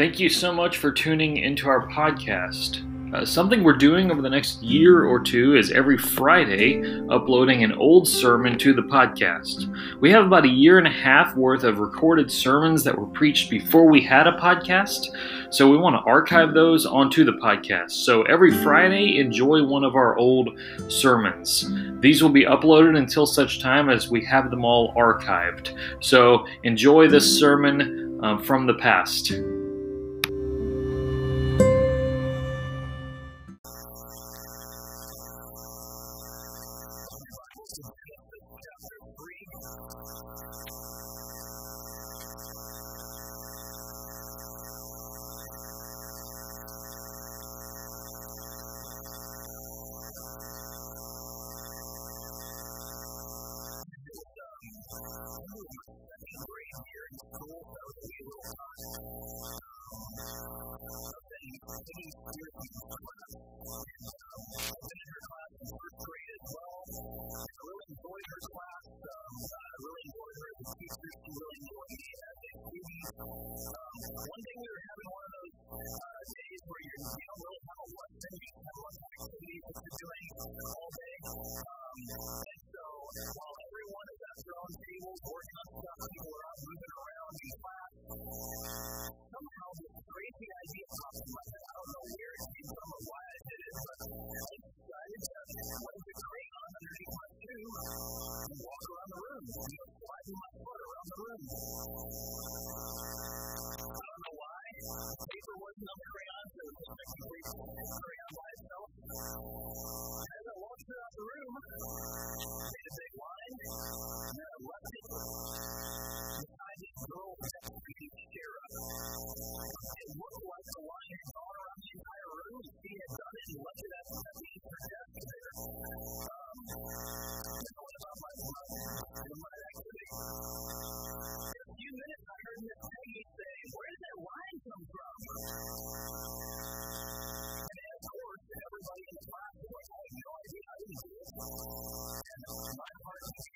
Thank you so much for tuning into our podcast. Uh, something we're doing over the next year or two is every Friday uploading an old sermon to the podcast. We have about a year and a half worth of recorded sermons that were preached before we had a podcast, so we want to archive those onto the podcast. So every Friday, enjoy one of our old sermons. These will be uploaded until such time as we have them all archived. So enjoy this sermon um, from the past. あ。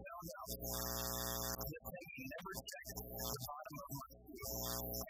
well known that Satan never checked the bottom of my feet.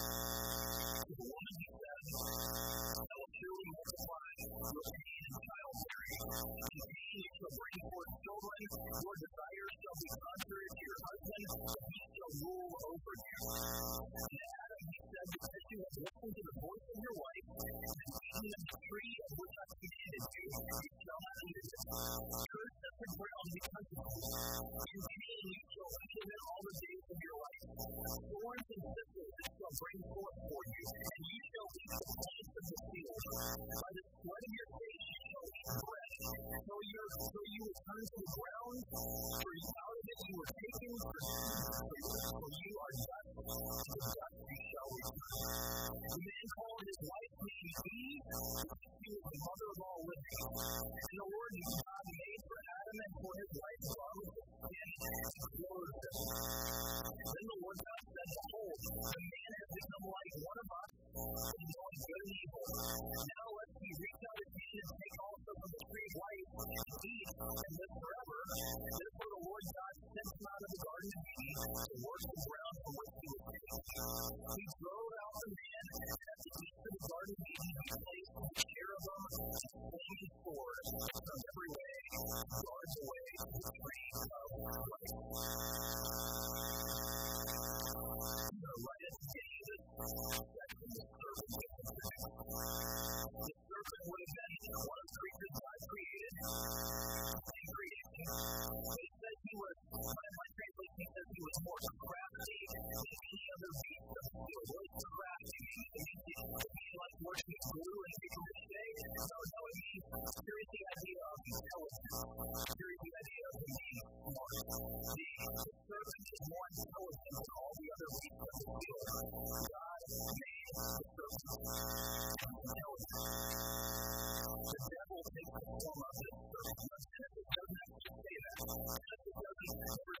And the Lord The devil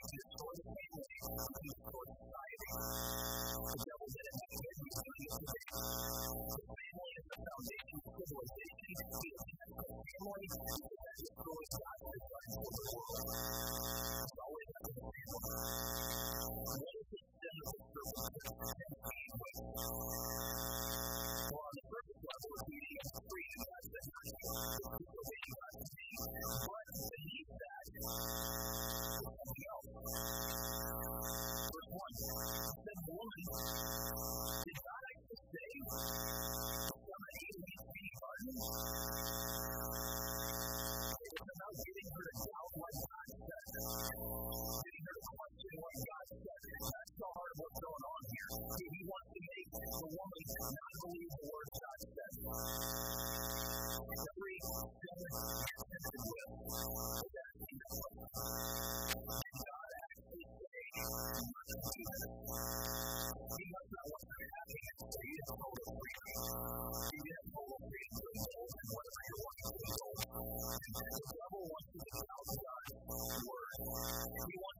He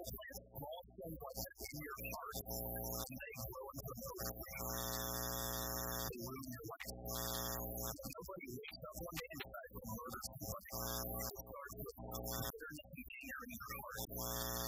is the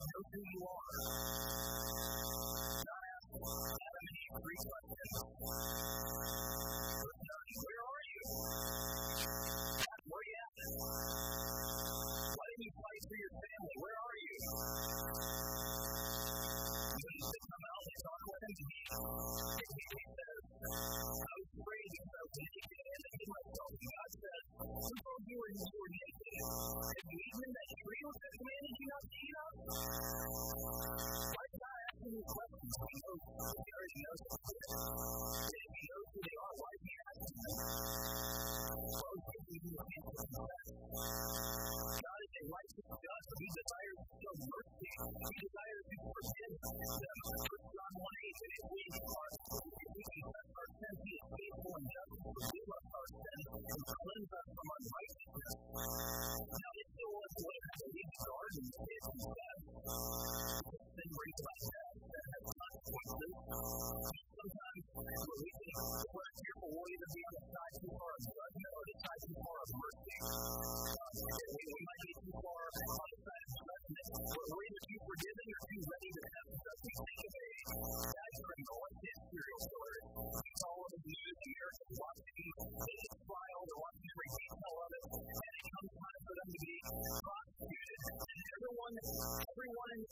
who you are. Not asking how to make you. Where are you? Where are you at? Why didn't you fight for your family? Where are you? You need to come out and talk with him. He says, Pray that you forgiven, that you ready to have nothing to today. Guys are anointed serial. It's all over the news. Americans want to be taken trial. They want to detail of it. And it comes time for them to be prosecuted. And everyone, everyone in the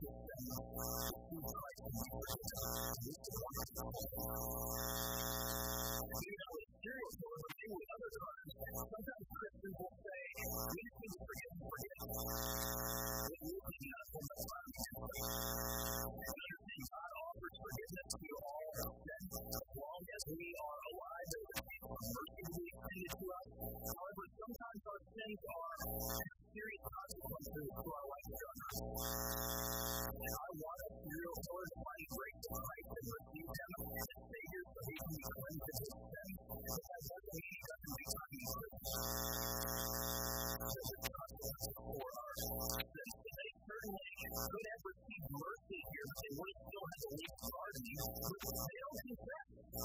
Thank you.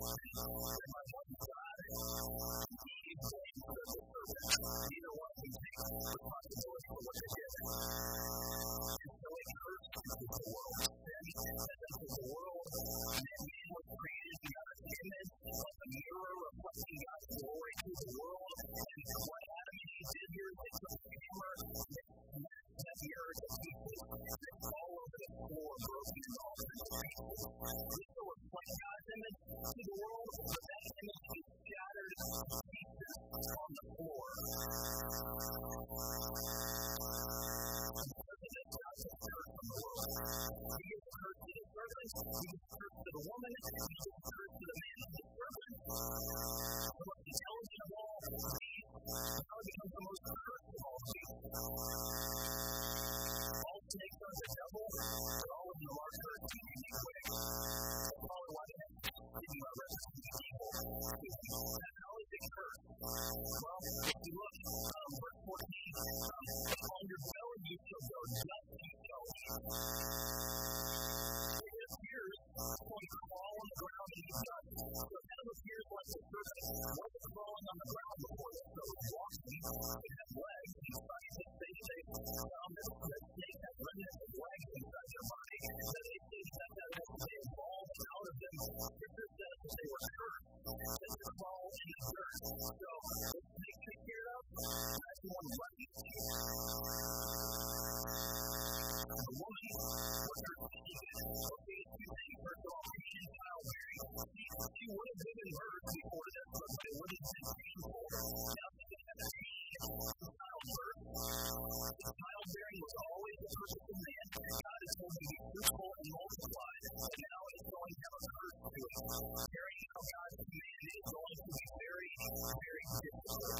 You know what?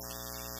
you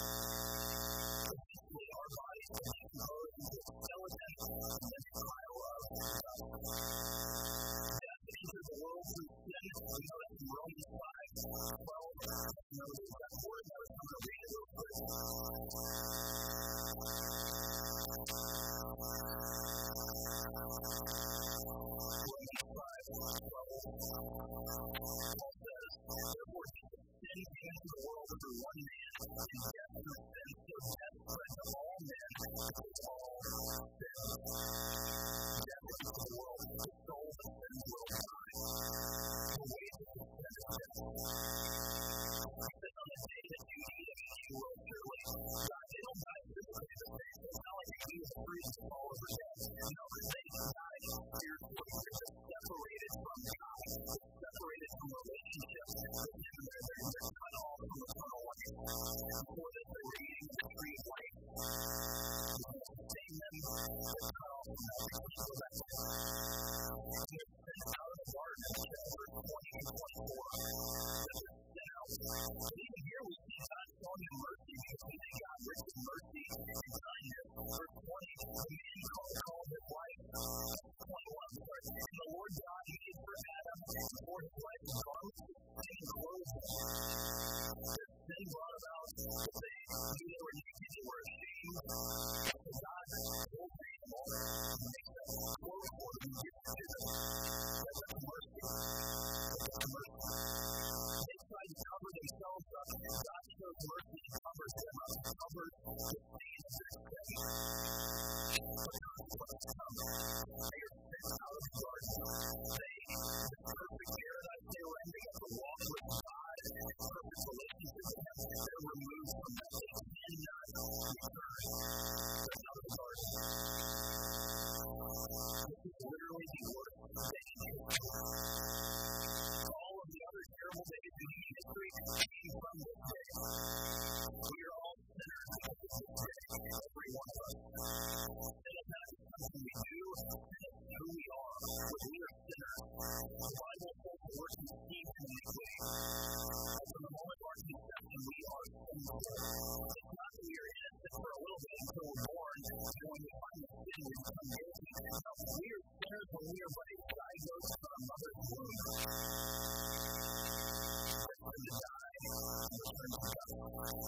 weird there's a weird way to diagnose our mother's womb. It's going to die. It's going to die.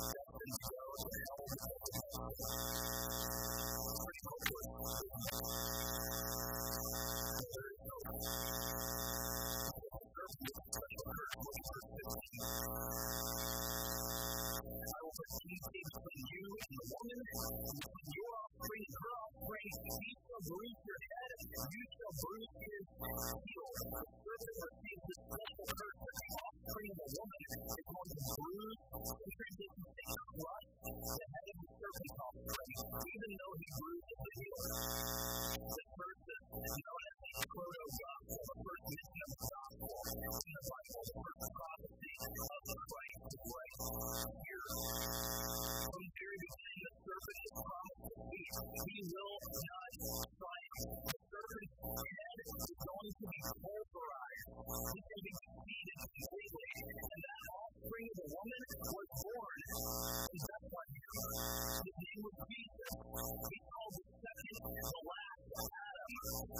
The name of Jesus, he calls it the last Adam.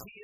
He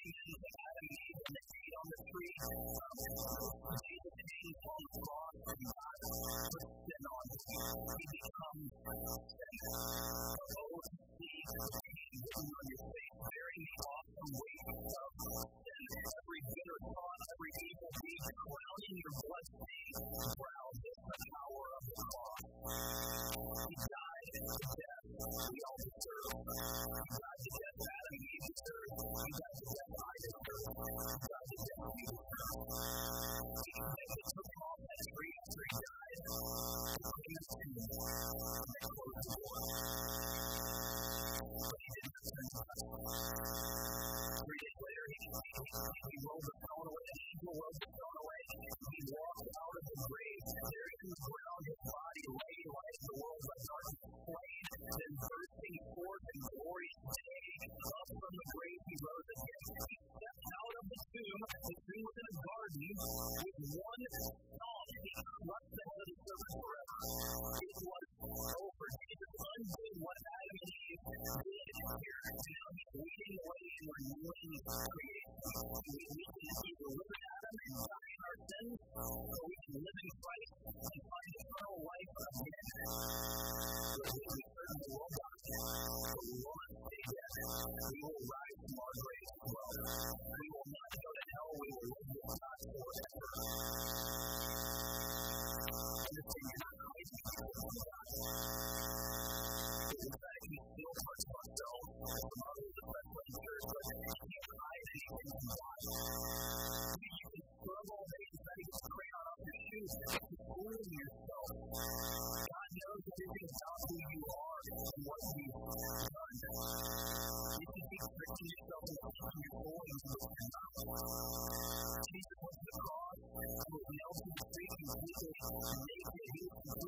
we become those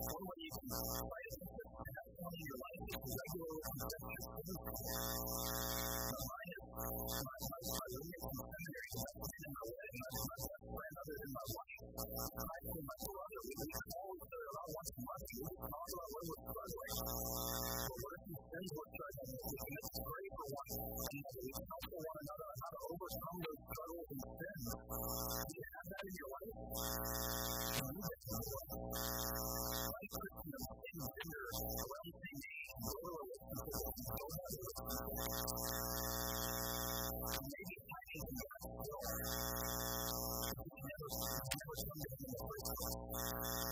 One way you can try to transform your life is regular with the mind. you